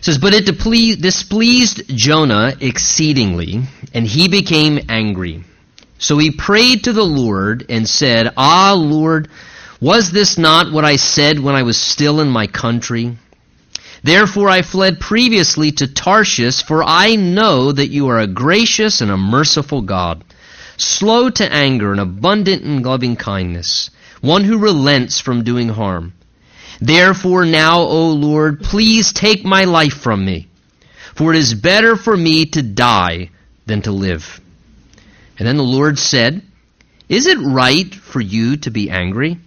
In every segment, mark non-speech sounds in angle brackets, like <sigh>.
It says, But it displeased Jonah exceedingly, and he became angry. So he prayed to the Lord and said, Ah, Lord, was this not what I said when I was still in my country? Therefore I fled previously to Tarshish, for I know that you are a gracious and a merciful God, slow to anger and abundant in loving kindness, one who relents from doing harm. Therefore now, O Lord, please take my life from me, for it is better for me to die than to live. And then the Lord said, Is it right for you to be angry?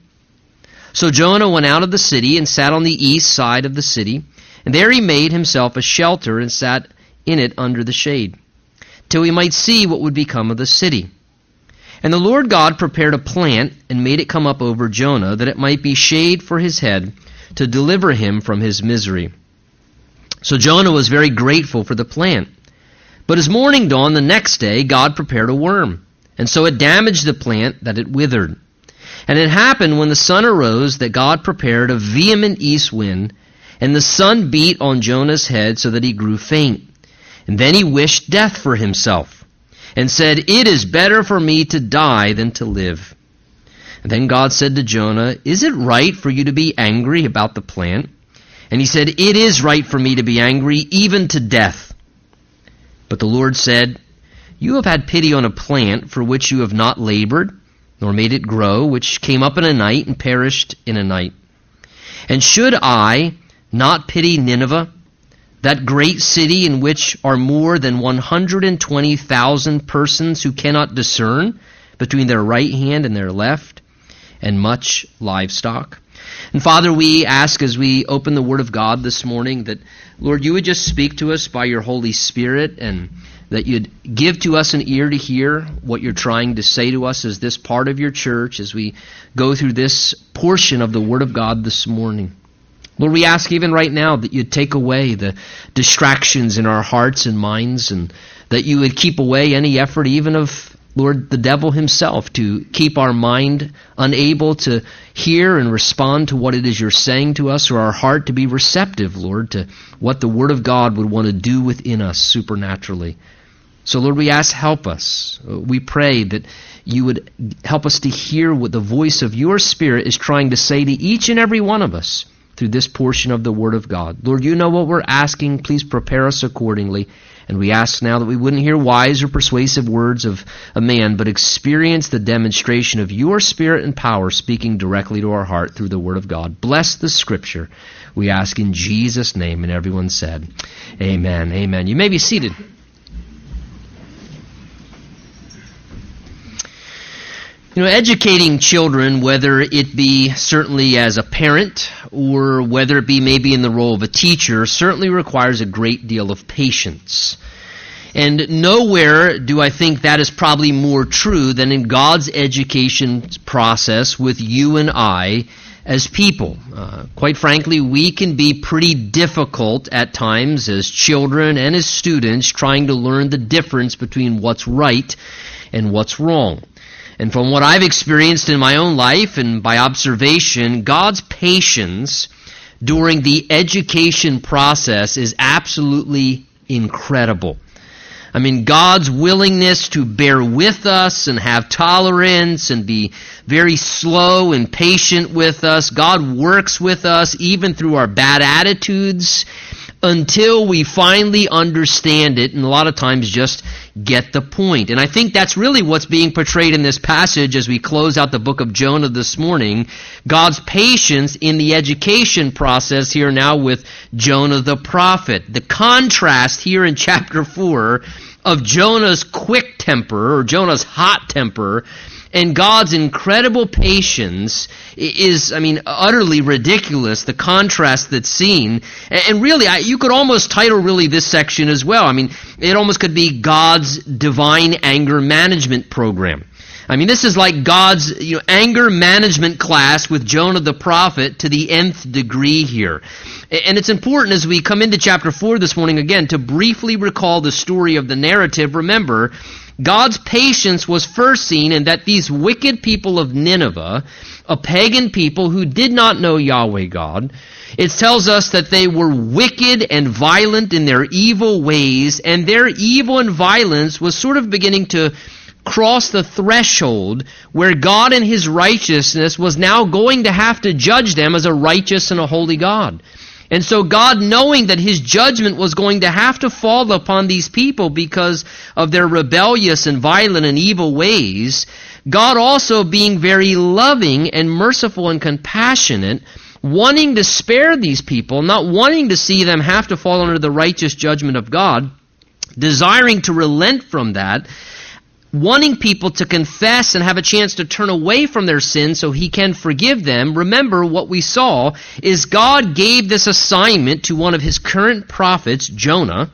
So Jonah went out of the city and sat on the east side of the city, and there he made himself a shelter and sat in it under the shade, till he might see what would become of the city. And the Lord God prepared a plant and made it come up over Jonah, that it might be shade for his head, to deliver him from his misery. So Jonah was very grateful for the plant. But as morning dawned the next day, God prepared a worm, and so it damaged the plant that it withered. And it happened when the sun arose that God prepared a vehement east wind, and the sun beat on Jonah's head so that he grew faint. And then he wished death for himself, and said, It is better for me to die than to live. And then God said to Jonah, Is it right for you to be angry about the plant? And he said, It is right for me to be angry, even to death. But the Lord said, You have had pity on a plant for which you have not labored, nor made it grow, which came up in a night and perished in a night. And should I not pity Nineveh, that great city in which are more than 120,000 persons who cannot discern between their right hand and their left, and much livestock? And Father, we ask as we open the Word of God this morning that, Lord, you would just speak to us by your Holy Spirit and that you'd give to us an ear to hear what you're trying to say to us as this part of your church as we go through this portion of the Word of God this morning. Lord, we ask even right now that you'd take away the distractions in our hearts and minds and that you would keep away any effort even of Lord, the devil himself, to keep our mind unable to hear and respond to what it is you're saying to us, or our heart to be receptive, Lord, to what the Word of God would want to do within us supernaturally. So, Lord, we ask, help us. We pray that you would help us to hear what the voice of your Spirit is trying to say to each and every one of us through this portion of the Word of God. Lord, you know what we're asking. Please prepare us accordingly. And we ask now that we wouldn't hear wise or persuasive words of a man, but experience the demonstration of your Spirit and power speaking directly to our heart through the Word of God. Bless the Scripture. We ask in Jesus' name. And everyone said, Amen. Amen. You may be seated. You know, educating children, whether it be certainly as a parent or whether it be maybe in the role of a teacher, certainly requires a great deal of patience. And nowhere do I think that is probably more true than in God's education process with you and I as people. Uh, quite frankly, we can be pretty difficult at times as children and as students trying to learn the difference between what's right and what's wrong. And from what I've experienced in my own life and by observation, God's patience during the education process is absolutely incredible. I mean, God's willingness to bear with us and have tolerance and be very slow and patient with us. God works with us even through our bad attitudes until we finally understand it and a lot of times just get the point. And I think that's really what's being portrayed in this passage as we close out the book of Jonah this morning. God's patience in the education process here now with Jonah the prophet. The contrast here in <laughs> chapter 4 of Jonah's quick temper or Jonah's hot temper and God's incredible patience is, I mean, utterly ridiculous, the contrast that's seen. And really, you could almost title really this section as well. I mean, it almost could be God's divine anger management program. I mean, this is like God's you know, anger management class with Jonah the prophet to the nth degree here. And it's important as we come into chapter 4 this morning again to briefly recall the story of the narrative. Remember, God's patience was first seen in that these wicked people of Nineveh, a pagan people who did not know Yahweh God, it tells us that they were wicked and violent in their evil ways, and their evil and violence was sort of beginning to cross the threshold where God in His righteousness was now going to have to judge them as a righteous and a holy God. And so God, knowing that His judgment was going to have to fall upon these people because of their rebellious and violent and evil ways, God also being very loving and merciful and compassionate, wanting to spare these people, not wanting to see them have to fall under the righteous judgment of God, desiring to relent from that, wanting people to confess and have a chance to turn away from their sins so he can forgive them, remember what we saw is God gave this assignment to one of his current prophets, Jonah,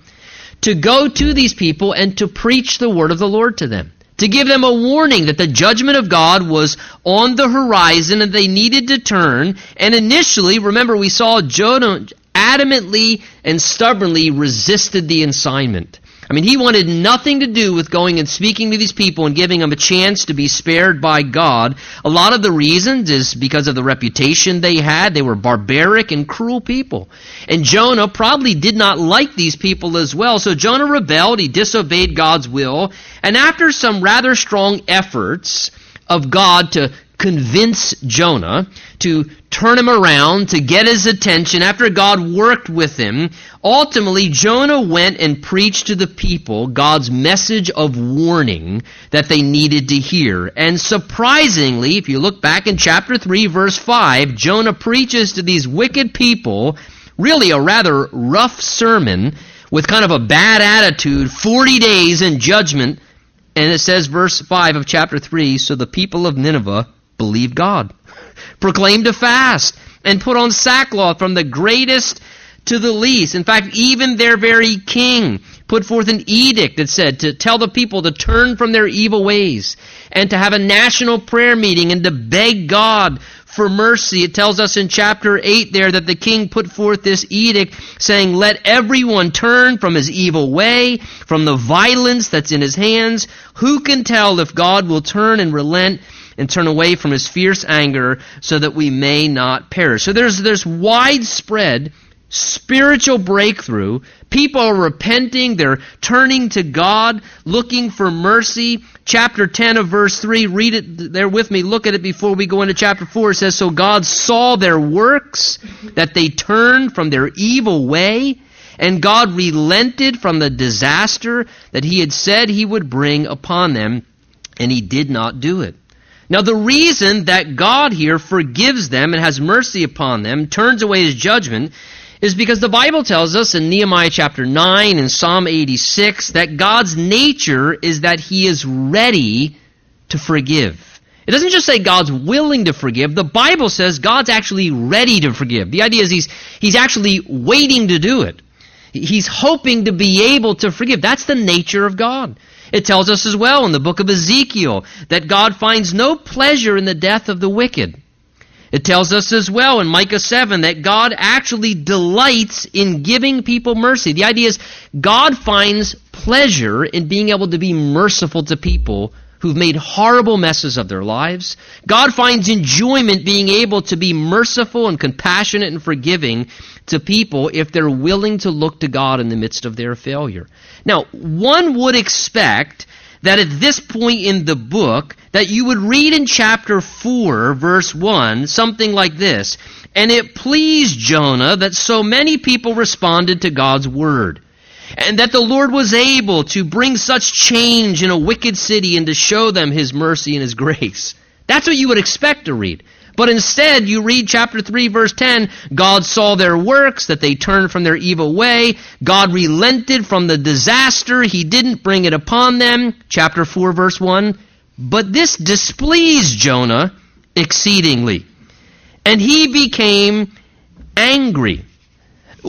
to go to these people and to preach the word of the Lord to them. To give them a warning that the judgment of God was on the horizon and they needed to turn. And initially, remember, we saw Jonah adamantly and stubbornly resisted the assignment. I mean, he wanted nothing to do with going and speaking to these people and giving them a chance to be spared by God. A lot of the reasons is because of the reputation they had. They were barbaric and cruel people. And Jonah probably did not like these people as well. So Jonah rebelled. He disobeyed God's will. And after some rather strong efforts of God to convince Jonah to turn him around, to get his attention, after God worked with him, ultimately Jonah went and preached to the people God's message of warning that they needed to hear. And surprisingly, if you look back in chapter 3, verse 5, Jonah preaches to these wicked people really a rather rough sermon with kind of a bad attitude, 40 days in judgment. And it says, verse 5 of chapter 3 So the people of Nineveh believed God, proclaimed a fast, and put on sackcloth from the greatest to the least. In fact, even their very king put forth an edict that said to tell the people to turn from their evil ways and to have a national prayer meeting and to beg God for mercy. It tells us in chapter 8 there that the king put forth this edict saying, Let everyone turn from his evil way, from the violence that's in his hands. Who can tell if God will turn and relent and turn away from his fierce anger so that we may not perish. So there's, there's widespread spiritual breakthrough. People are repenting. They're turning to God, looking for mercy. Chapter 10 of verse 3, read it there with me. Look at it before we go into chapter 4. It says, So God saw their works, that they turned from their evil way, and God relented from the disaster that he had said he would bring upon them, and he did not do it. Now, the reason that God here forgives them and has mercy upon them, turns away his judgment, is because the Bible tells us in Nehemiah chapter 9 and Psalm 86 that God's nature is that he is ready to forgive. It doesn't just say God's willing to forgive. The Bible says God's actually ready to forgive. The idea is he's, he's actually waiting to do it. He's hoping to be able to forgive. That's the nature of God. It tells us as well in the book of Ezekiel that God finds no pleasure in the death of the wicked. It tells us as well in Micah 7 that God actually delights in giving people mercy. The idea is God finds pleasure in being able to be merciful to people who've made horrible messes of their lives. God finds enjoyment being able to be merciful and compassionate and forgiving to people if they're willing to look to God in the midst of their failure. Now, one would expect that at this point in the book that you would read in chapter 4 verse 1 something like this and it pleased Jonah that so many people responded to God's word and that the Lord was able to bring such change in a wicked city and to show them his mercy and his grace. That's what you would expect to read. But instead, you read chapter 3, verse 10 God saw their works, that they turned from their evil way. God relented from the disaster. He didn't bring it upon them. Chapter 4, verse 1. But this displeased Jonah exceedingly. And he became angry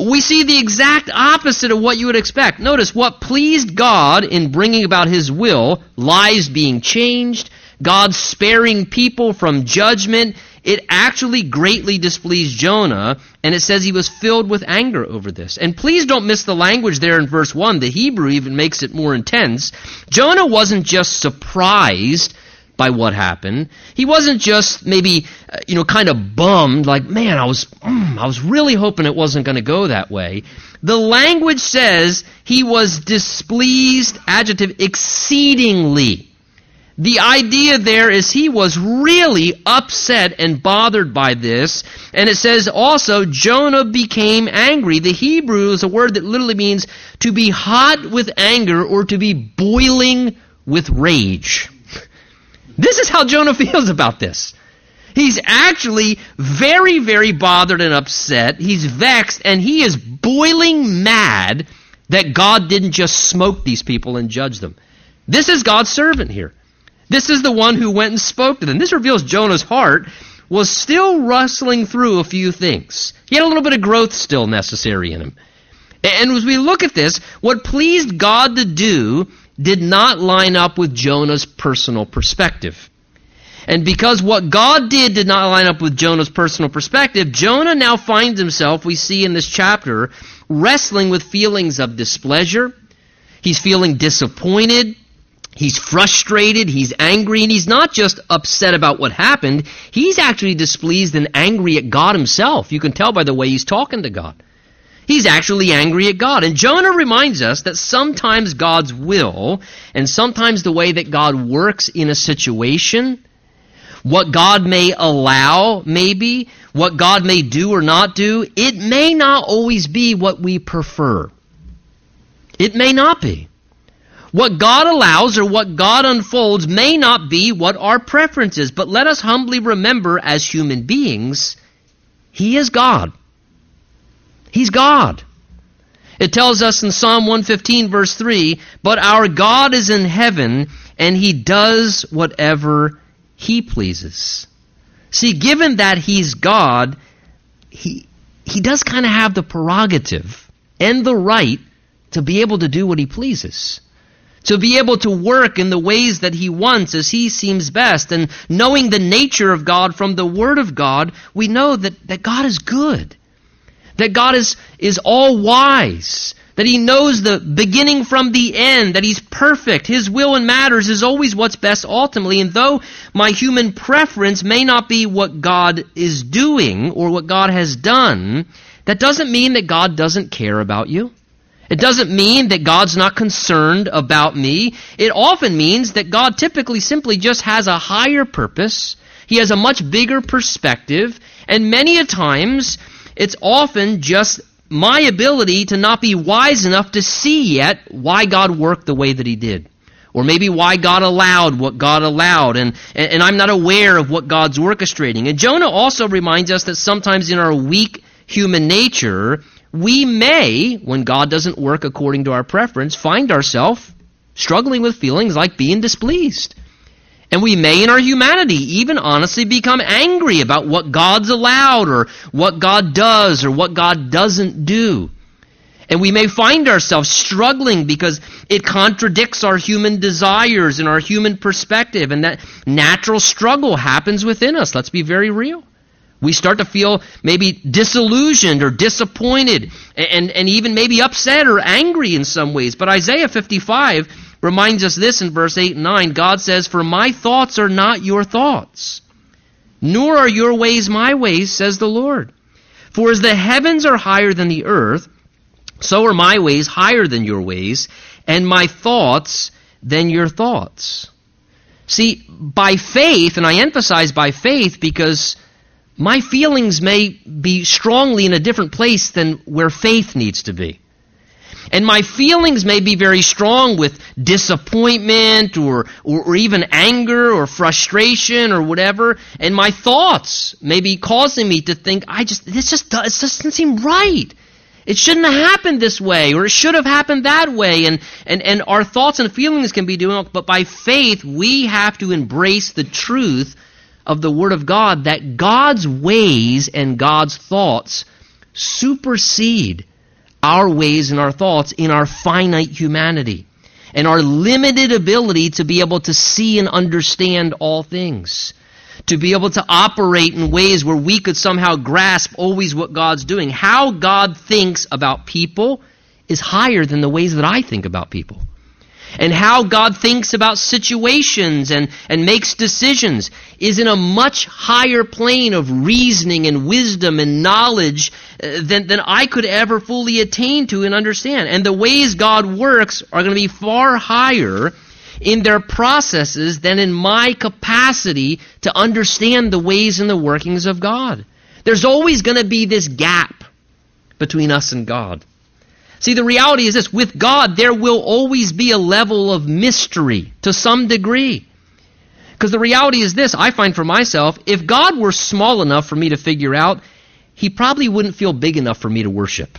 we see the exact opposite of what you would expect. Notice what pleased God in bringing about his will, lives being changed, God sparing people from judgment, it actually greatly displeased Jonah, and it says he was filled with anger over this. And please don't miss the language there in verse 1. The Hebrew even makes it more intense. Jonah wasn't just surprised by what happened. He wasn't just maybe, uh, you know, kind of bummed, like, man, I was, mm, I was really hoping it wasn't going to go that way. The language says he was displeased, adjective, exceedingly. The idea there is he was really upset and bothered by this. And it says also, Jonah became angry. The Hebrew is a word that literally means to be hot with anger or to be boiling with rage. This is how Jonah <laughs> feels about this. He's actually very, very bothered and upset. He's vexed and he is boiling mad that God didn't just smoke these people and judge them. This is God's servant here. This is the one who went and spoke to them. This reveals Jonah's heart was still rustling through a few things. He had a little bit of growth still necessary in him. And as we look at this, what pleased God to do did not line up with Jonah's personal perspective. And because what God did did not line up with Jonah's personal perspective, Jonah now finds himself, we see in this chapter, wrestling with feelings of displeasure. He's feeling disappointed. He's frustrated, he's angry, and he's not just upset about what happened. He's actually displeased and angry at God himself. You can tell by the way he's talking to God. He's actually angry at God. And Jonah reminds us that sometimes God's will and sometimes the way that God works in a situation, what God may allow, maybe, what God may do or not do, it may not always be what we prefer. It may not be. What God allows or what God unfolds may not be what our preference is, but let us humbly remember as human beings, He is God. He's God. It tells us in Psalm 115, verse 3 But our God is in heaven, and He does whatever He pleases. See, given that He's God, He, he does kind of have the prerogative and the right to be able to do what He pleases to be able to work in the ways that he wants as he seems best. And knowing the nature of God from the Word of God, we know that, that God is good. That God is, is all wise. That he knows the beginning from the end. That he's perfect. His will and matters is always what's best ultimately. And though my human preference may not be what God is doing or what God has done, that doesn't mean that God doesn't care about you. It doesn't mean that God's not concerned about me. It often means that God typically simply just has a higher purpose. He has a much bigger perspective. And many a times, it's often just my ability to not be wise enough to see yet why God worked the way that He did. Or maybe why God allowed what God allowed, and, and, I'm not aware of what God's orchestrating. And Jonah also reminds us that sometimes in our weak human nature, we may, when God doesn't work according to our preference, find ourselves struggling with feelings like being displeased. And we may, in our humanity, even honestly become angry about what God's allowed or what God does or what God doesn't do. And we may find ourselves struggling because it contradicts our human desires and our human perspective. And that natural struggle happens within us. Let's be very real. We start to feel maybe disillusioned or disappointed and, and even maybe upset or angry in some ways. But Isaiah 55 reminds us this in verse 8 and 9. God says, For my thoughts are not your thoughts, nor are your ways my ways, says the Lord. For as the heavens are higher than the earth, so are my ways higher than your ways, and my thoughts than your thoughts. See, by faith, and I emphasize by faith because my feelings may be strongly in a different place than where faith needs to be. And my feelings may be very strong with disappointment or, or, or, even anger or frustration or whatever. And my thoughts may be causing me to think, I just, this just, it doesn't seem right. It shouldn't have happened this way or it should have happened that way. And, and, and our thoughts and feelings can be doing, but by faith, we have to embrace the truth of the Word of God that God's ways and God's thoughts supersede our ways and our thoughts in our finite humanity and our limited ability to be able to see and understand all things. to be able to operate in ways where we could somehow grasp always what God's doing. How God thinks about people is higher than the ways that I think about people. And how God thinks about situations and, and makes decisions is in a much higher plane of reasoning and wisdom and knowledge uh, than, than I could ever fully attain to and understand. And the ways God works are going to be far higher in their processes than in my capacity to understand the ways and the workings of God. There's always going to be this gap between us and God. See, the reality is this with God, there will always be a level of mystery to some degree. Because the reality is this I find for myself, if God were small enough for me to figure out, He probably wouldn't feel big enough for me to worship.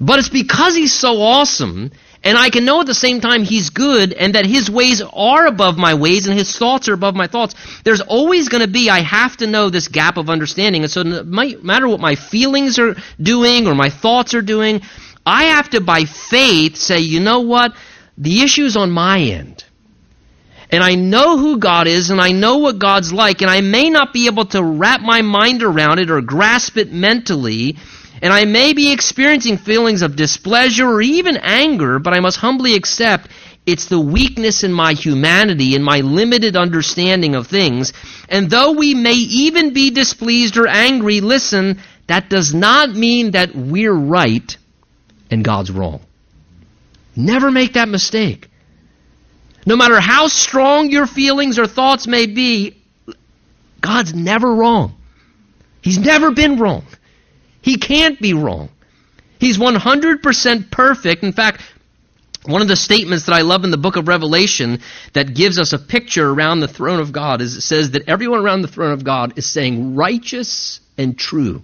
But it's because He's so awesome and I can know at the same time He's good and that His ways are above my ways and His thoughts are above my thoughts. There's always going to be, I have to know this gap of understanding. And so no matter what my feelings are doing or my thoughts are doing, I have to, by faith, say, you know what? The issue's on my end. And I know who God is and I know what God's like, and I may not be able to wrap my mind around it or grasp it mentally and I may be experiencing feelings of displeasure or even anger, but I must humbly accept it's the weakness in my humanity and my limited understanding of things. And though we may even be displeased or angry, listen, that does not mean that we're right and God's wrong. Never make that mistake. No matter how strong your feelings or thoughts may be, God's never wrong. He's never been wrong. He can't be wrong. He's 100% perfect. In fact, one of the statements that I love in the book of Revelation that gives us a picture around the throne of God is it says that everyone around the throne of God is saying, Righteous and true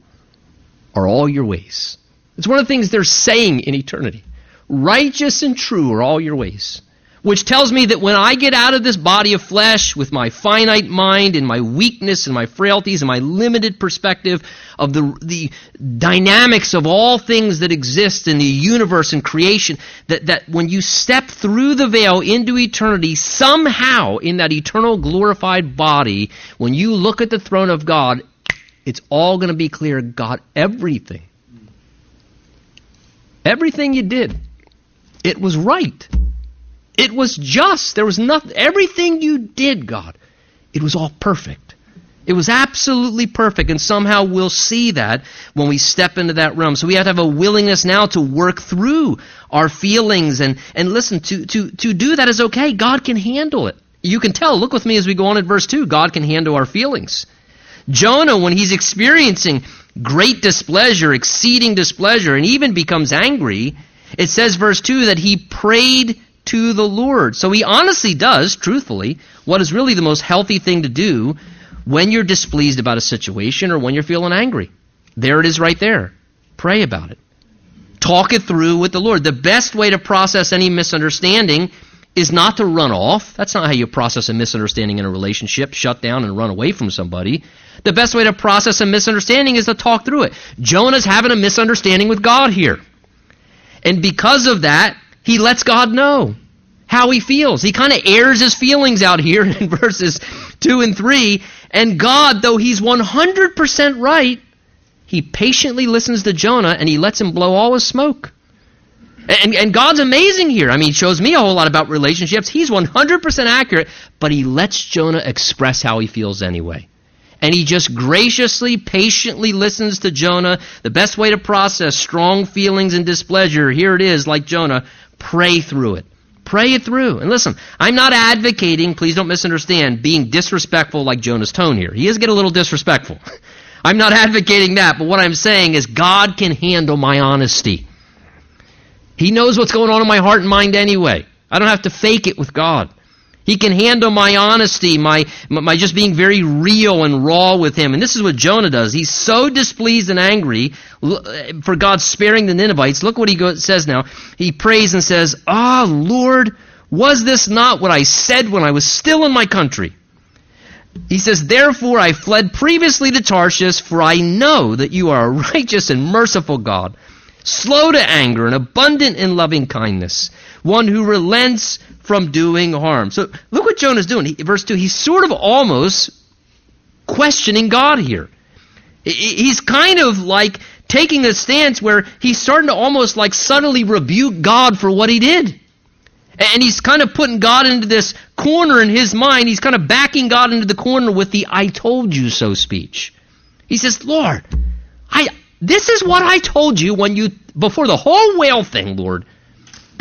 are all your ways. It's one of the things they're saying in eternity. Righteous and true are all your ways which tells me that when I get out of this body of flesh with my finite mind and my weakness and my frailties and my limited perspective of the, the dynamics of all things that exist in the universe and creation, that, that when you step through the veil into eternity, somehow in that eternal glorified body, when you look at the throne of God, it's all going to be clear God, everything. Everything you did, it was right. It was just. There was nothing. Everything you did, God, it was all perfect. It was absolutely perfect, and somehow we'll see that when we step into that realm. So we have to have a willingness now to work through our feelings and, and listen, to, to, to do that is okay. God can handle it. You can tell. Look with me as we go on in verse 2. God can handle our feelings. Jonah, when he's experiencing great displeasure, exceeding displeasure, and even becomes angry, it says, verse 2, that he prayed to the Lord. So he honestly does, truthfully, what is really the most healthy thing to do when you're displeased about a situation or when you're feeling angry. There it is right there. Pray about it. Talk it through with the Lord. The best way to process any misunderstanding is not to run off. That's not how you process a misunderstanding in a relationship, shut down and run away from somebody. The best way to process a misunderstanding is to talk through it. Jonah's having a misunderstanding with God here. And because of that, he lets God know how he feels. He kind of airs his feelings out here <laughs> in verses 2 and 3. And God, though he's 100% right, he patiently listens to Jonah and he lets him blow all his smoke. And, and God's amazing here. I mean, he shows me a whole lot about relationships. He's 100% accurate, but he lets Jonah express how he feels anyway and he just graciously, patiently listens to Jonah. The best way to process strong feelings and displeasure, here it is, like Jonah, pray through it. Pray it through. And listen, I'm not advocating, please don't misunderstand, being disrespectful like Jonah's tone here. He is get a little disrespectful. <laughs> I'm not advocating that, but what I'm saying is God can handle my honesty. He knows what's going on in my heart and mind anyway. I don't have to fake it with God. He can handle my honesty, my, my just being very real and raw with him. And this is what Jonah does. He's so displeased and angry for God sparing the Ninevites. Look what he says now. He prays and says, Ah, Lord, was this not what I said when I was still in my country? He says, Therefore I fled previously to Tarshish, for I know that you are a righteous and merciful God, slow to anger and abundant in loving kindness, one who relents from doing harm. So look what Jonah's doing. He, verse 2, he's sort of almost questioning God here. He's kind of like taking a stance where he's starting to almost like subtly rebuke God for what he did. And he's kind of putting God into this corner in his mind. He's kind of backing God into the corner with the I told you so speech. He says, Lord, I this is what I told you when you before the whole whale thing, Lord.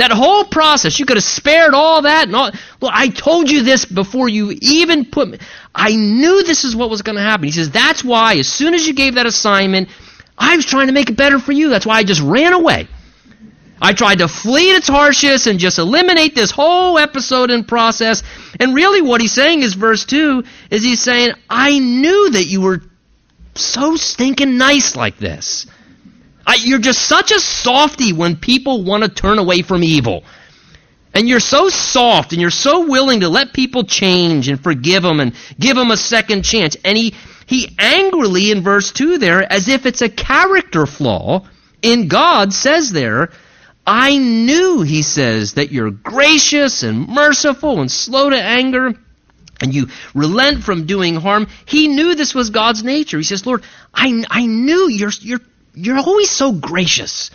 That whole process, you could have spared all that and all. Lord, I told you this before you even put me. I knew this is what was going to happen. He says, that's why as soon as you gave that assignment, I was trying to make it better for you. That's why I just ran away. I tried to flee to Tarshish and just eliminate this whole episode and process. And really what he's saying is verse 2 is he's saying, I knew that you were so stinking nice like this. I, you're just such a softy when people want to turn away from evil. And you're so soft and you're so willing to let people change and forgive them and give them a second chance. And he, he angrily in verse 2 there, as if it's a character flaw in God, says there, I knew, he says, that you're gracious and merciful and slow to anger, and you relent from doing harm. He knew this was God's nature. He says, Lord, I, I knew you're, you're, you're always so gracious.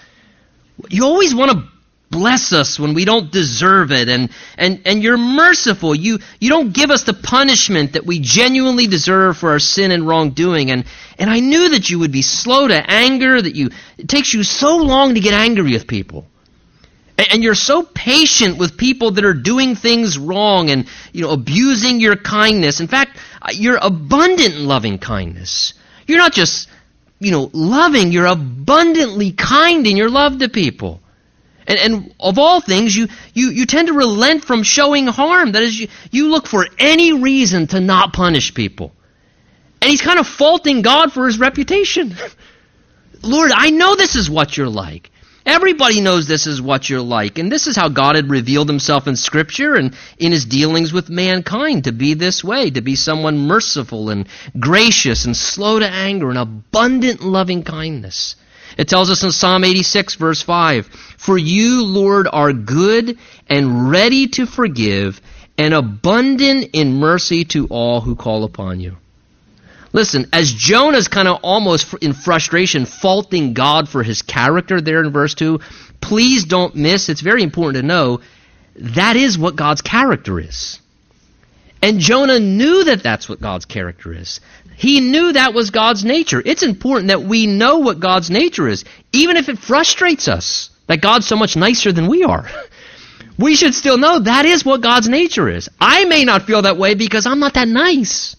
You always want to bless us when we don't deserve it and, and, and you're merciful. You, you don't give us the punishment that we genuinely deserve for our sin and wrongdoing and, and i knew that you would be slow to anger that you it takes you so long to get angry with people. And you're so patient with people that are doing things wrong and you know abusing your kindness. In fact uh, you're abundant in loving kindness. You're not just you know loving you're abundantly kind in your love to people. And, and of all things you, you, you tend to relent from showing harm. That is you, you look for any reason to not punish people. And he's kind of faulting god for his reputation. <laughs> Lord i know this is what you're like Everybody knows this is what you're like. And this is how God had revealed himself in Scripture and in his dealings with mankind to be this way, to be someone merciful and gracious and slow to anger and abundant loving kindness. It tells us in Psalm 86, verse 5 For you, Lord, are good and ready to forgive and abundant in mercy to all who call upon you. Listen, as Jonah's kind of almost in frustration faulting God for his character there in verse 2, please don't miss, it's very important to know, that is what God's character is. And Jonah knew that that's what God's character is. He knew that was God's nature. It's important that we know what God's nature is, even if it frustrates us that God's so much nicer than we are. <laughs> We should still know that is what God's nature is. I may not feel that way because I'm not that nice.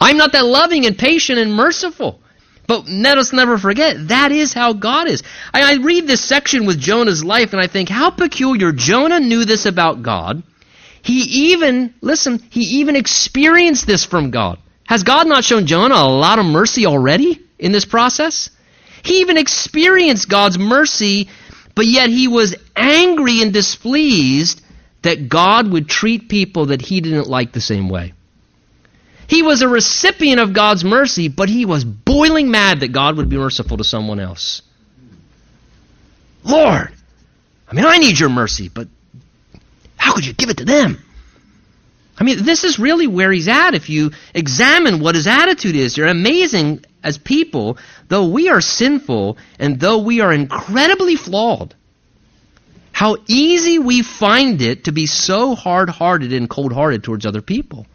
I'm not that loving and patient and merciful. But let us never forget, that is how God is. I, I, read this section with Jonah's life and I think, how peculiar. Jonah knew this about God. He even, listen, he even experienced this from God. Has God not shown Jonah a lot of mercy already in this process? He even experienced God's mercy, but yet he was angry and displeased that God would treat people that he didn't like the same way. He was a recipient of God's mercy, but he was boiling mad that God would be merciful to someone else. Lord, I mean, I need your mercy, but how could you give it to them? I mean, this is really where he's at if you examine what his attitude is. You're amazing as people, though we are sinful and though we are incredibly flawed, how easy we find it to be so hard hearted and cold hearted towards other people.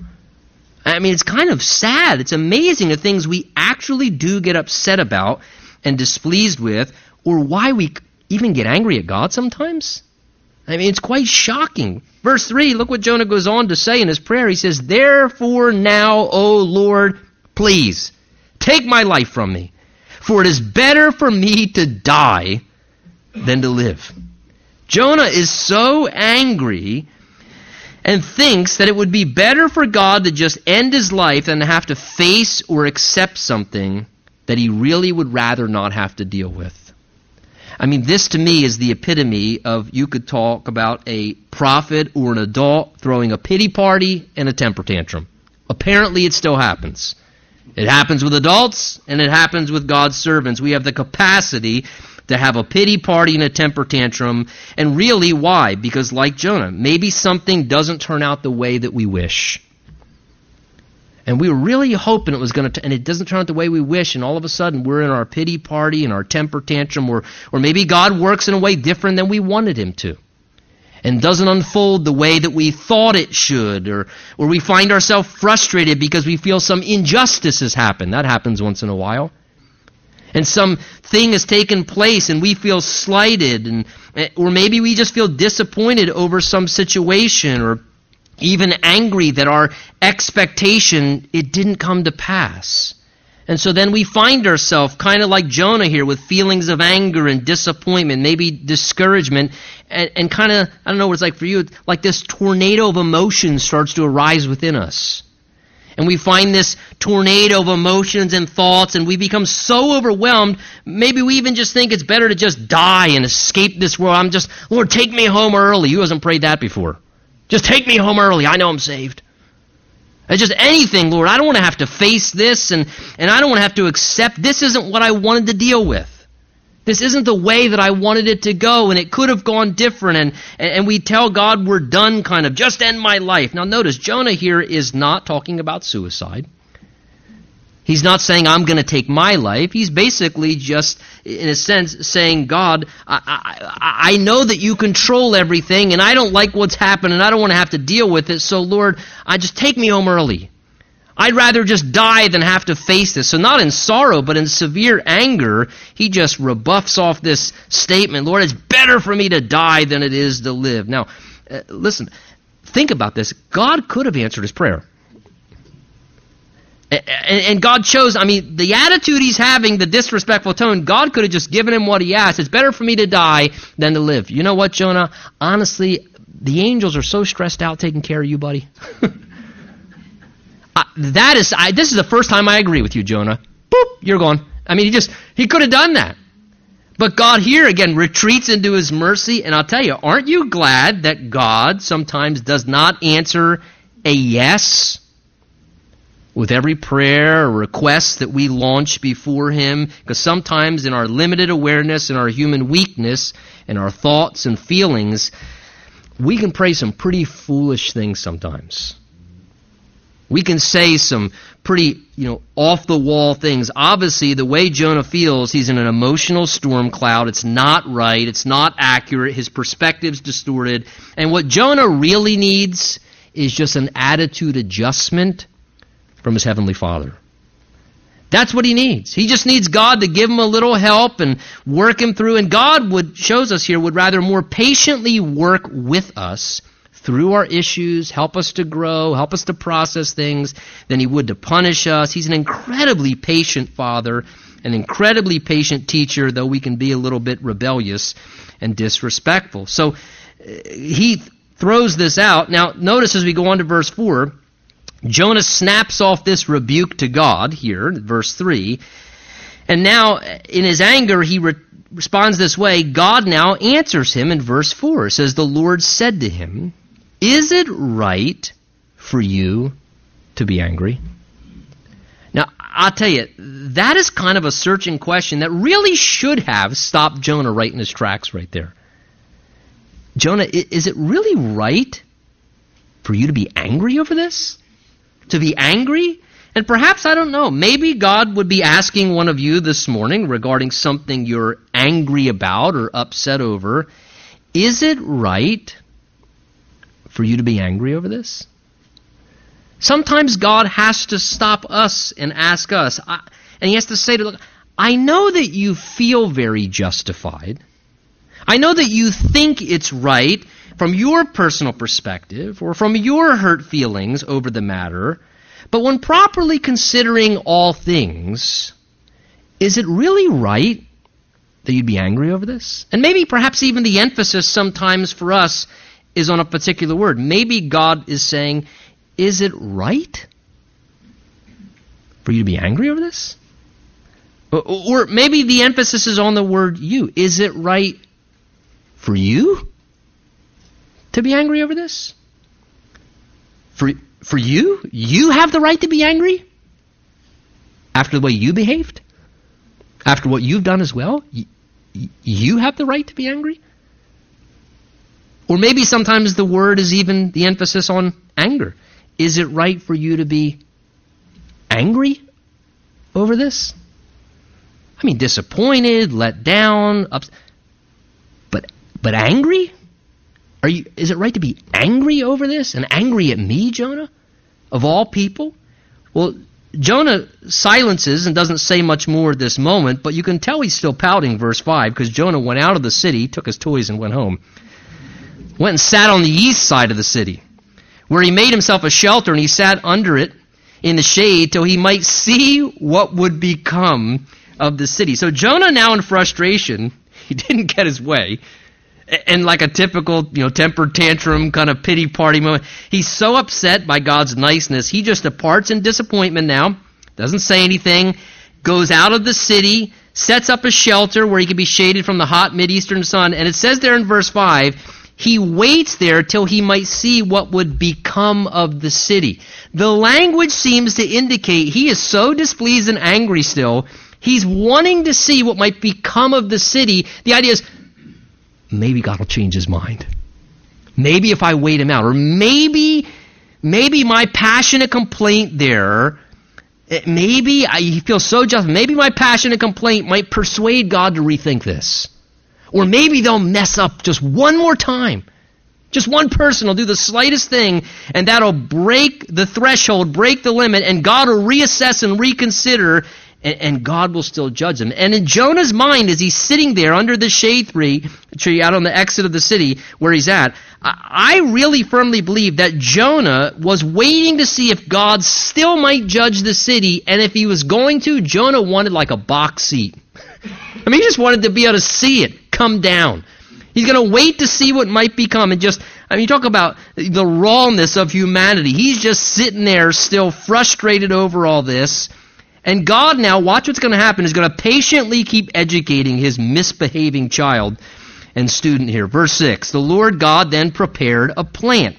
I mean, it's kind of sad. It's amazing the things we actually do get upset about and displeased with, or why we even get angry at God sometimes. I mean, it's quite shocking. Verse 3, look what Jonah goes on to say in his prayer. He says, Therefore now, O Lord, please, take my life from me, for it is better for me to die than to live. Jonah is so angry and thinks that it would be better for God to just end his life than to have to face or accept something that he really would rather not have to deal with. I mean, this to me is the epitome of you could talk about a prophet or an adult throwing a pity party and a temper tantrum. Apparently, it still happens. It happens with adults and it happens with God's servants. We have the capacity to have a pity party and a temper tantrum. And really, why? Because, like Jonah, maybe something doesn't turn out the way that we wish. And we were really hoping it was going to, and it doesn't turn out the way we wish, and all of a sudden we're in our pity party and our temper tantrum, or, or maybe God works in a way different than we wanted Him to. And doesn't unfold the way that we thought it should, or, or we find ourselves frustrated because we feel some injustice has happened. That happens once in a while. And some thing has taken place and we feel slighted, and, eh, or maybe we just feel disappointed over some situation, or even angry that our expectation it didn't come to pass. And so then we find ourselves kind of like Jonah here with feelings of anger and disappointment, maybe discouragement, and, and kind of, I don't know what it's like for you, like this tornado of emotion starts to arise within us. And we find this tornado of emotions and thoughts, and we become so overwhelmed, maybe we even just think it's better to just die and escape this world. I'm just, Lord, take me home early. You hasn't prayed that before. Just take me home early. I know I'm saved. It's just anything, Lord. I don't want to have to face this, and, and I don't want to have to accept this isn't what I wanted to deal with. This isn't the way that I wanted it to go, and it could have gone different. And, and we tell God we're done, kind of, just end my life. Now, notice, Jonah here is not talking about suicide. He's not saying, I'm going to take my life. He's basically just, in a sense, saying, God, I, I, I, know that you control everything, and I don't like what's happened, and I don't want to have to deal with it, so Lord, I just take me home early. I'd rather just die than have to face this. So, not in sorrow, but in severe anger, he just rebuffs off this statement Lord, it's better for me to die than it is to live. Now, uh, listen, think about this. God could have answered his prayer. And God chose, I mean, the attitude he's having, the disrespectful tone, God could have just given him what he asked. It's better for me to die than to live. You know what, Jonah? Honestly, the angels are so stressed out taking care of you, buddy. <laughs> that is, I, this is the first time I agree with you, Jonah. Boop, you're gone. I mean, he just, he could have done that. But God here again retreats into his mercy, and I'll tell you, aren't you glad that God sometimes does not answer a yes with every prayer or request that we launch before Him, because sometimes in our limited awareness and our human weakness and our thoughts and feelings, we can pray some pretty foolish things sometimes. We can say some pretty, you know, off the wall things. Obviously, the way Jonah feels, he's in an emotional storm cloud. It's not right. It's not accurate. His perspective's distorted. And what Jonah really needs is just an attitude adjustment from his heavenly Father. That's what he needs. He just needs God to give him a little help and work him through. And God would shows us here would rather more patiently work with us through our issues, help us to grow, help us to process things than he would to punish us. He's an incredibly patient father, an incredibly patient teacher, though we can be a little bit rebellious and disrespectful. So uh, he throws this out. Now, notice as we go on to verse 4, Jonah snaps off this rebuke to God here, verse 3. And now, in his anger, he re- responds this way. God now answers him in verse 4. It says, The Lord said to him, Is it right for you to be angry? Now, I'll tell you, that is kind of a searching question that really should have stopped Jonah right in his tracks right there. Jonah, is it really right for you to be angry over this? to be angry? And perhaps, I don't know, maybe God would be asking one of you this morning regarding something you're angry about or upset over. Is it right for you to be angry over this? Sometimes God has to stop us and ask us, and He has to say to, look, I know that you feel very justified. I know that you think it's right from your personal perspective or from your hurt feelings over the matter, but when properly considering all things, is it really right that you'd be angry over this? And maybe perhaps even the emphasis sometimes for us is on a particular word. Maybe God is saying, is it right for you to be angry over this? Or maybe the emphasis is on the word you. Is it right for you to be angry over this? For, for you? You have the right to be angry? After the way you behaved? After what you've done as well? You have the right to be angry? Or maybe sometimes the word is even the emphasis on anger. Is it right for you to be angry over this? I mean, disappointed, let down, ups- but but angry? Are you? Is it right to be angry over this and angry at me, Jonah, of all people? Well, Jonah silences and doesn't say much more at this moment, but you can tell he's still pouting. Verse five, because Jonah went out of the city, took his toys, and went home. Went and sat on the east side of the city, where he made himself a shelter, and he sat under it in the shade till he might see what would become of the city. So Jonah, now in frustration, <laughs> he didn't get his way. And like a typical, you know, temper tantrum kind of pity party moment, he's so upset by God's niceness, he just departs in disappointment now, doesn't say anything, goes out of the city, sets up a shelter where he can be shaded from the hot Mideastern sun, and it says there in verse 5, he waits there till he might see what would become of the city. The language seems to indicate he is so displeased and angry still He's wanting to see what might become of the city. The idea is maybe God will change his mind. Maybe if I wait him out. Or maybe, maybe my passionate complaint there, eh, maybe I feel so just, maybe my passionate complaint might persuade God to rethink this. Or maybe they'll mess up just one more time. Just one person will do the slightest thing, and that'll break the threshold, break the limit, and God will reassess and reconsider, and, and, God will still judge them. And in Jonah's mind, as he's sitting there under the shade tree, tree out on the exit of the city where he's at, I, I really firmly believe that Jonah was waiting to see if God still might judge the city, and if he was going to, Jonah wanted like a box seat. <laughs> I mean, he just wanted to be able to see it come down. He's going to wait to see what might become and just, I mean, you talk about the rawness of humanity. He's just sitting there still frustrated over all this and God now, watch what's going to happen, is going to patiently keep educating his misbehaving child and student here. Verse 6 The Lord God then prepared a plant,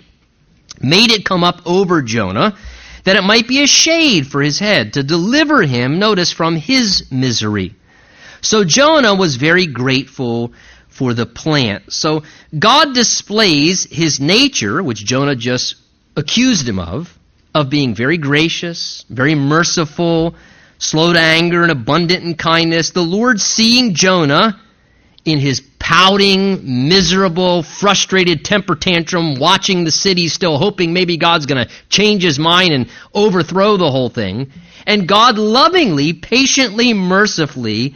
made it come up over Jonah, that it might be a shade for his head, to deliver him, notice, from his misery. So Jonah was very grateful for the plant. So God displays his nature, which Jonah just accused him of, of being very gracious, very merciful, slow to anger, and abundant in kindness. The Lord seeing Jonah in his pouting, miserable, frustrated temper tantrum, watching the city, still hoping maybe God's going to change his mind and overthrow the whole thing. And God lovingly, patiently, mercifully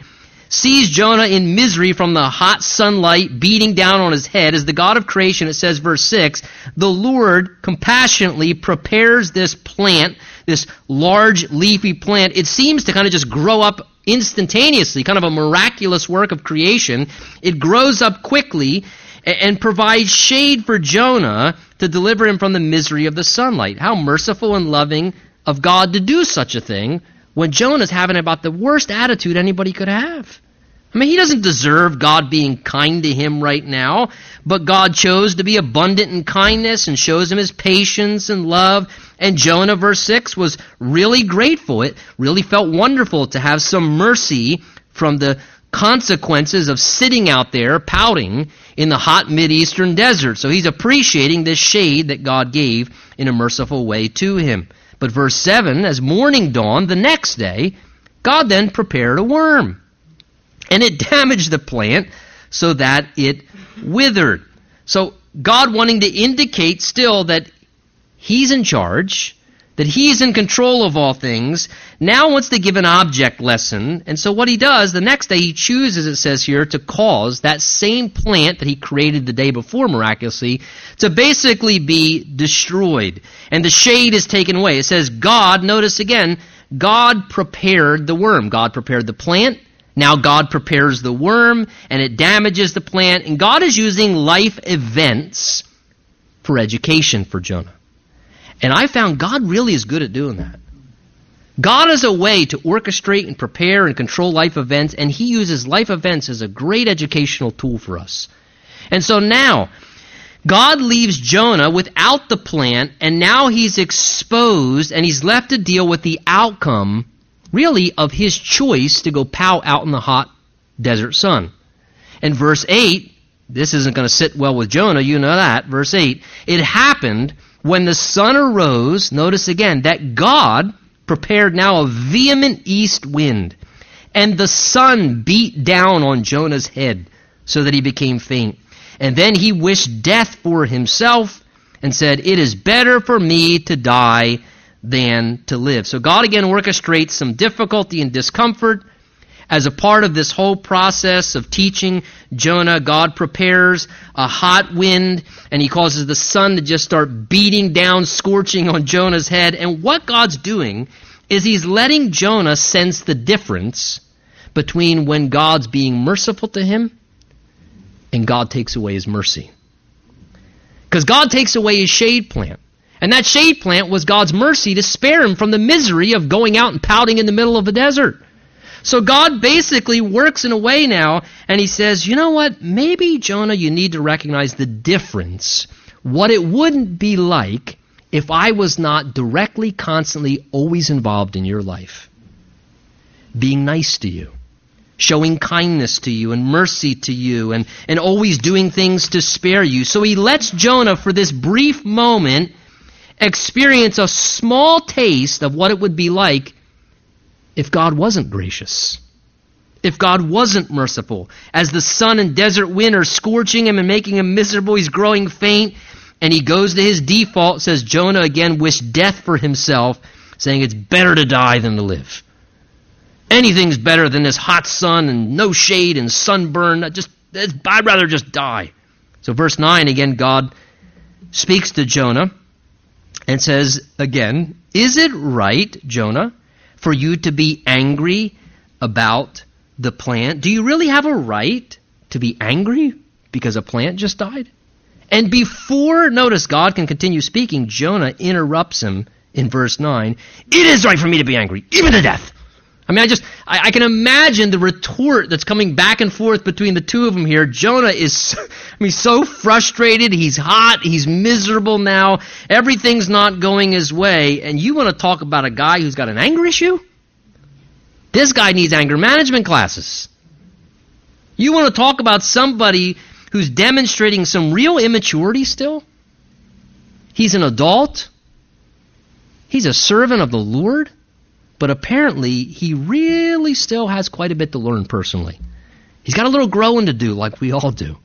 sees Jonah in misery from the hot sunlight beating down on his head. As the God of creation, it says, verse 6, the Lord compassionately prepares this plant this large leafy plant, it seems to kind of just grow up instantaneously, kind of a miraculous work of creation. It grows up quickly and provides shade for Jonah to deliver him from the misery of the sunlight. How merciful and loving of God to do such a thing when Jonah's having about the worst attitude anybody could have. I mean, he doesn't deserve God being kind to him right now, but God chose to be abundant in kindness and shows him his patience and love. And Jonah, verse 6, was really grateful. It really felt wonderful to have some mercy from the consequences of sitting out there pouting in the hot Mideastern desert. So he's appreciating this shade that God gave in a merciful way to him. But verse 7, as morning dawned the next day, God then prepared a worm and it <laughs> damaged the plant so that it withered. So God wanting to indicate still that He's in charge, that He's in control of all things, now wants to give an object lesson. And so what He does, the next day He chooses, it says here, to cause that same plant that He created the day before miraculously to basically be destroyed. And the shade is taken away. It says God, notice again, God prepared the worm. God prepared the plant. Now God prepares the worm and it damages the plant. And God is using life events for education for Jonah. And I found God really is good at doing that. God is a way to orchestrate and prepare and control life events, and He uses life events as a great educational tool for us. And so now, God leaves Jonah without the plant, and now he's exposed and he's left to deal with the outcome really of his choice to go pow out in the hot desert sun. And verse 8, this isn't going to sit well with Jonah, you know that. Verse 8, it happened when the sun arose, notice again, that God prepared now a vehement east wind, and the sun beat down on Jonah's head so that he became faint. And then he wished death for himself and said, It is better for me to die than to live. So God again orchestrates some difficulty and discomfort. As a part of this whole process of teaching Jonah, God prepares a hot wind and he causes the sun to just start beating down, scorching on Jonah's head. And what God's doing is he's letting Jonah sense the difference between when God's being merciful to him and God takes away his mercy. Because God takes away his shade plant. And that shade plant was God's mercy to spare him from the misery of going out and pouting in the middle of a desert. So God basically works in a way now, and he says, you know what? Maybe, Jonah, you need to recognize the difference. What it wouldn't be like if I was not directly, constantly, always involved in your life. Being nice to you showing kindness to you and mercy to you and, and always doing things to spare you. So he lets Jonah, for this brief moment, experience a small taste of what it would be like if God wasn't gracious. If God wasn't merciful. As the sun and desert wind are scorching him and making him miserable, he's growing faint, and he goes to his default, says Jonah again wished death for himself, saying it's better to die than to live. Anything's better than this hot sun and no shade and sunburn. Just I'd rather just die. So verse 9 again God speaks to Jonah and says again, "Is it right, Jonah, for you to be angry about the plant? Do you really have a right to be angry because a plant just died?" And before notice God can continue speaking, Jonah interrupts him in verse 9. It is right for me to be angry, even to death. I mean, I just, I, I, can imagine the retort that's coming back and forth between the two of them here. Jonah is, <laughs> I mean, so frustrated. He's hot. He's miserable now. Everything's not going his way. And you want to talk about a guy who's got an anger issue? This guy needs anger management classes. You want to talk about somebody who's demonstrating some real immaturity still? He's an adult. He's a servant of the Lord. But apparently, he really still has quite a bit to learn personally. He's got a little growing to do, like we all do.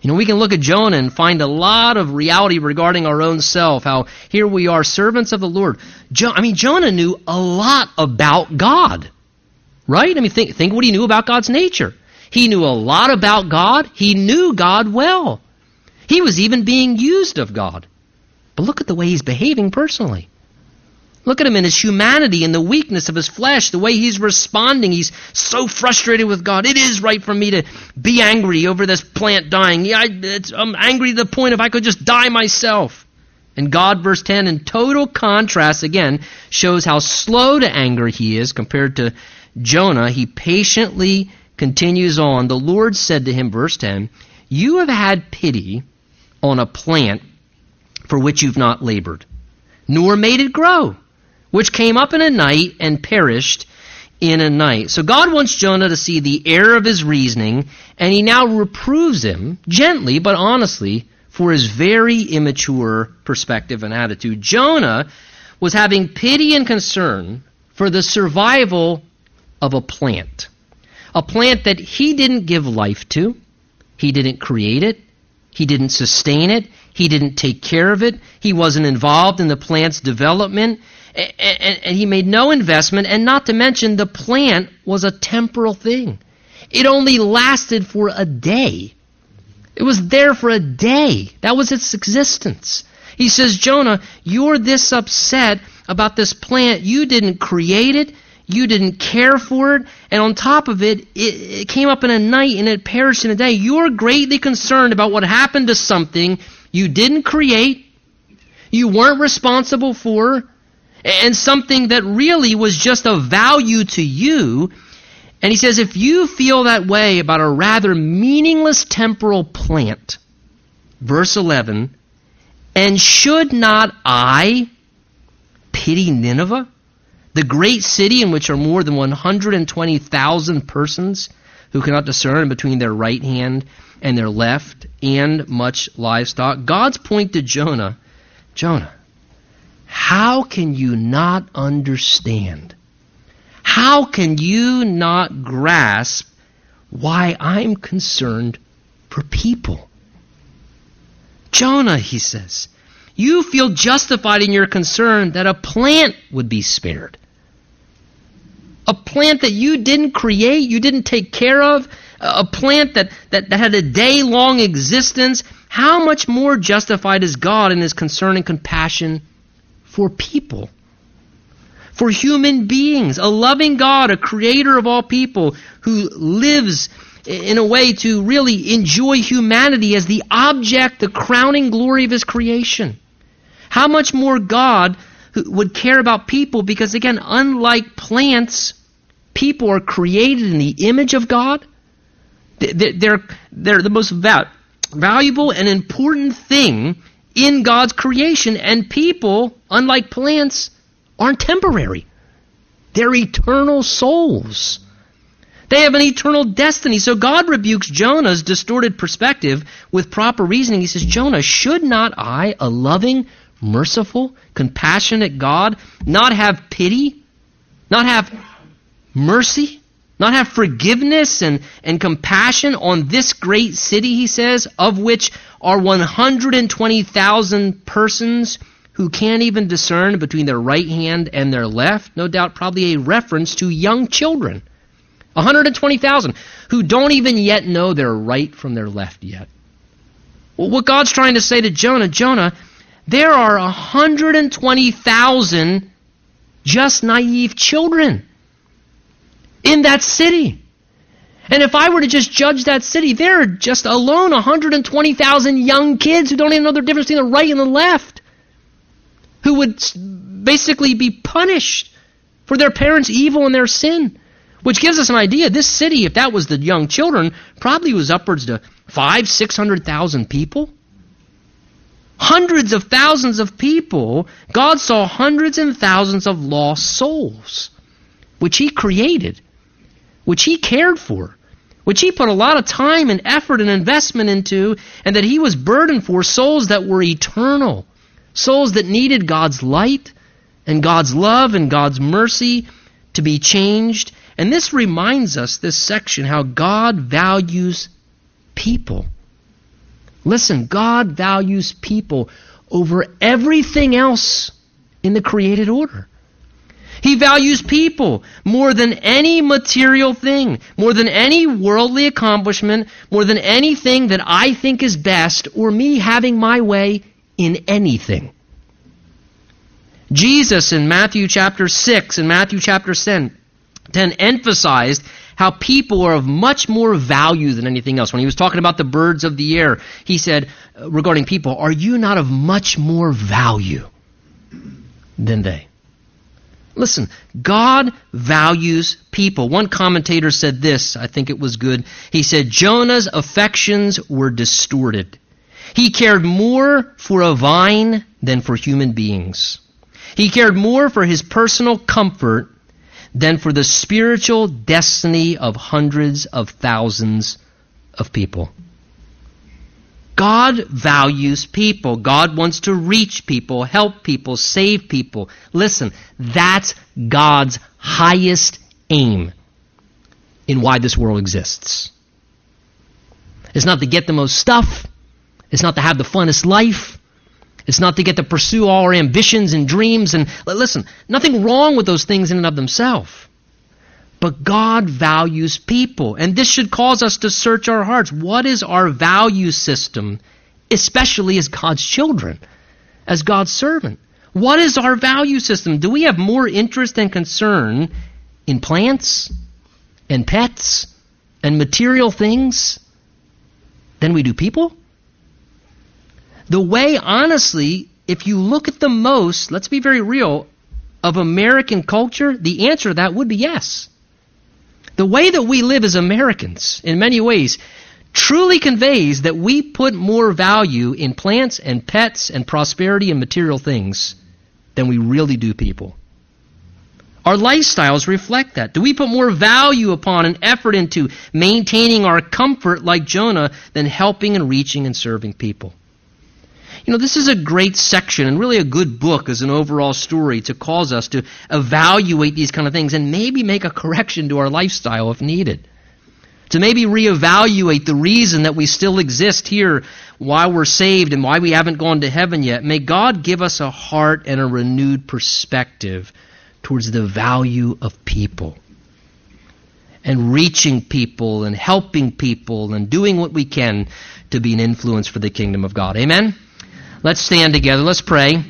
You know, we can look at Jonah and find a lot of reality regarding our own self, how here we are, servants of the Lord. Jo- I mean, Jonah knew a lot about God, right? I mean, think, think what he knew about God's nature. He knew a lot about God. He knew God well. He was even being used of God. But look at the way he's behaving personally. Look at him in his humanity and the weakness of his flesh, the way he's responding. He's so frustrated with God. It is right for me to be angry over this plant dying. Yeah, I, I'm angry to the point if I could just die myself. And God, verse 10, in total contrast, again, shows how slow to anger he is compared to Jonah. He patiently continues on. The Lord said to him, verse 10, You have had pity on a plant for which you've not labored, nor made it grow which came up in a night and perished in a night. So God wants Jonah to see the error of his reasoning, and he now reproves him, gently but honestly, for his very immature perspective and attitude. Jonah was having pity and concern for the survival of a plant. A plant that he didn't give life to, he didn't create it, he didn't sustain it, he didn't take care of it, he wasn't involved in the plant's development and, he made no investment, and not to mention the plant was a temporal thing. It only lasted for a day. It was there for a day. That was its existence. He says, Jonah, you're this upset about this plant. You didn't create it. You didn't care for it. And on top of it, it, it came up in a night and it perished in a day. You're greatly concerned about what happened to something you didn't create, you weren't responsible for, and something that really was just of value to you. And he says, if you feel that way about a rather meaningless temporal plant, verse 11, and should not I pity Nineveh, the great city in which are more than 120,000 persons who cannot discern between their right hand and their left, and much livestock? God's point to Jonah Jonah, how can you not understand? How can you not grasp why I'm concerned for people? Jonah, he says, you feel justified in your concern that a plant would be spared. A plant that you didn't create, you didn't take care of, a plant that, that, that had a day long existence. How much more justified is God in his concern and compassion for people? For human beings, a loving God, a creator of all people who lives in a way to really enjoy humanity as the object, the crowning glory of his creation. How much more God would care about people because, again, unlike plants, people are created in the image of God. They're, they're the most valuable and important thing in God's creation, and people, unlike plants, aren't temporary. They're eternal souls. They have an eternal destiny. So God rebukes Jonah's distorted perspective with proper reasoning. He says, Jonah, should not I, a loving, merciful, compassionate God, not have pity, not have mercy, not have forgiveness and, and compassion on this great city, he says, of which are 120,000 persons who can't even discern between their right hand and their left? No doubt, probably a reference to young children. 120,000 who don't even yet know their right from their left yet. Well, what God's trying to say to Jonah, Jonah, there are 120,000 just naive children in that city. And if I were to just judge that city, there are just alone 120,000 young kids who don't even know the difference between the right and the left, who would basically be punished for their parents' evil and their sin. Which gives us an idea. This city, if that was the young children, probably was upwards to five, six hundred thousand people. Hundreds of thousands of people. God saw hundreds and thousands of lost souls, which He created, which He cared for, which He put a lot of time and effort and investment into, and that He was burdened for souls that were eternal, souls that needed God's light and God's love and God's mercy to be changed and this reminds us, this section, how God values people. Listen, God values people over everything else in the created order. He values people more than any material thing, more than any worldly accomplishment, more than anything that I think is best, or me having my way in anything. Jesus in Matthew chapter 6 and Matthew chapter 10 10 emphasized how people are of much more value than anything else. When he was talking about the birds of the air, he said uh, regarding people, Are you not of much more value than they? Listen, God values people. One commentator said this, I think it was good. He said, Jonah's affections were distorted. He cared more for a vine than for human beings. He cared more for his personal comfort than for the spiritual destiny of hundreds of thousands of people. God values people. God wants to reach people, help people, save people. Listen, that's God's highest aim in why this world exists. It's not to get the most stuff. It's not to have the funnest life. It's not to get to pursue all our ambitions and dreams. And listen, nothing wrong with those things in and of themselves. But God values people. And this should cause us to search our hearts. What is our value system, especially as God's children, as God's servant? What is our value system? Do we have more interest and concern in plants and pets and material things than we do people? The way, honestly, if you look at the most, let's be very real, of American culture, the answer to that would be yes. The way that we live as Americans, in many ways, truly conveys that we put more value in plants and pets and prosperity and material things than we really do people. Our lifestyles reflect that. Do we put more value upon and effort into maintaining our comfort like Jonah than helping and reaching and serving people? You know, this is a great section and really a good book as an overall story to cause us to evaluate these kind of things and maybe make a correction to our lifestyle if needed. To maybe reevaluate the reason that we still exist here, why we're saved, and why we haven't gone to heaven yet. May God give us a heart and a renewed perspective towards the value of people and reaching people and helping people and doing what we can to be an influence for the kingdom of God. Amen? Let's stand together. Let's pray.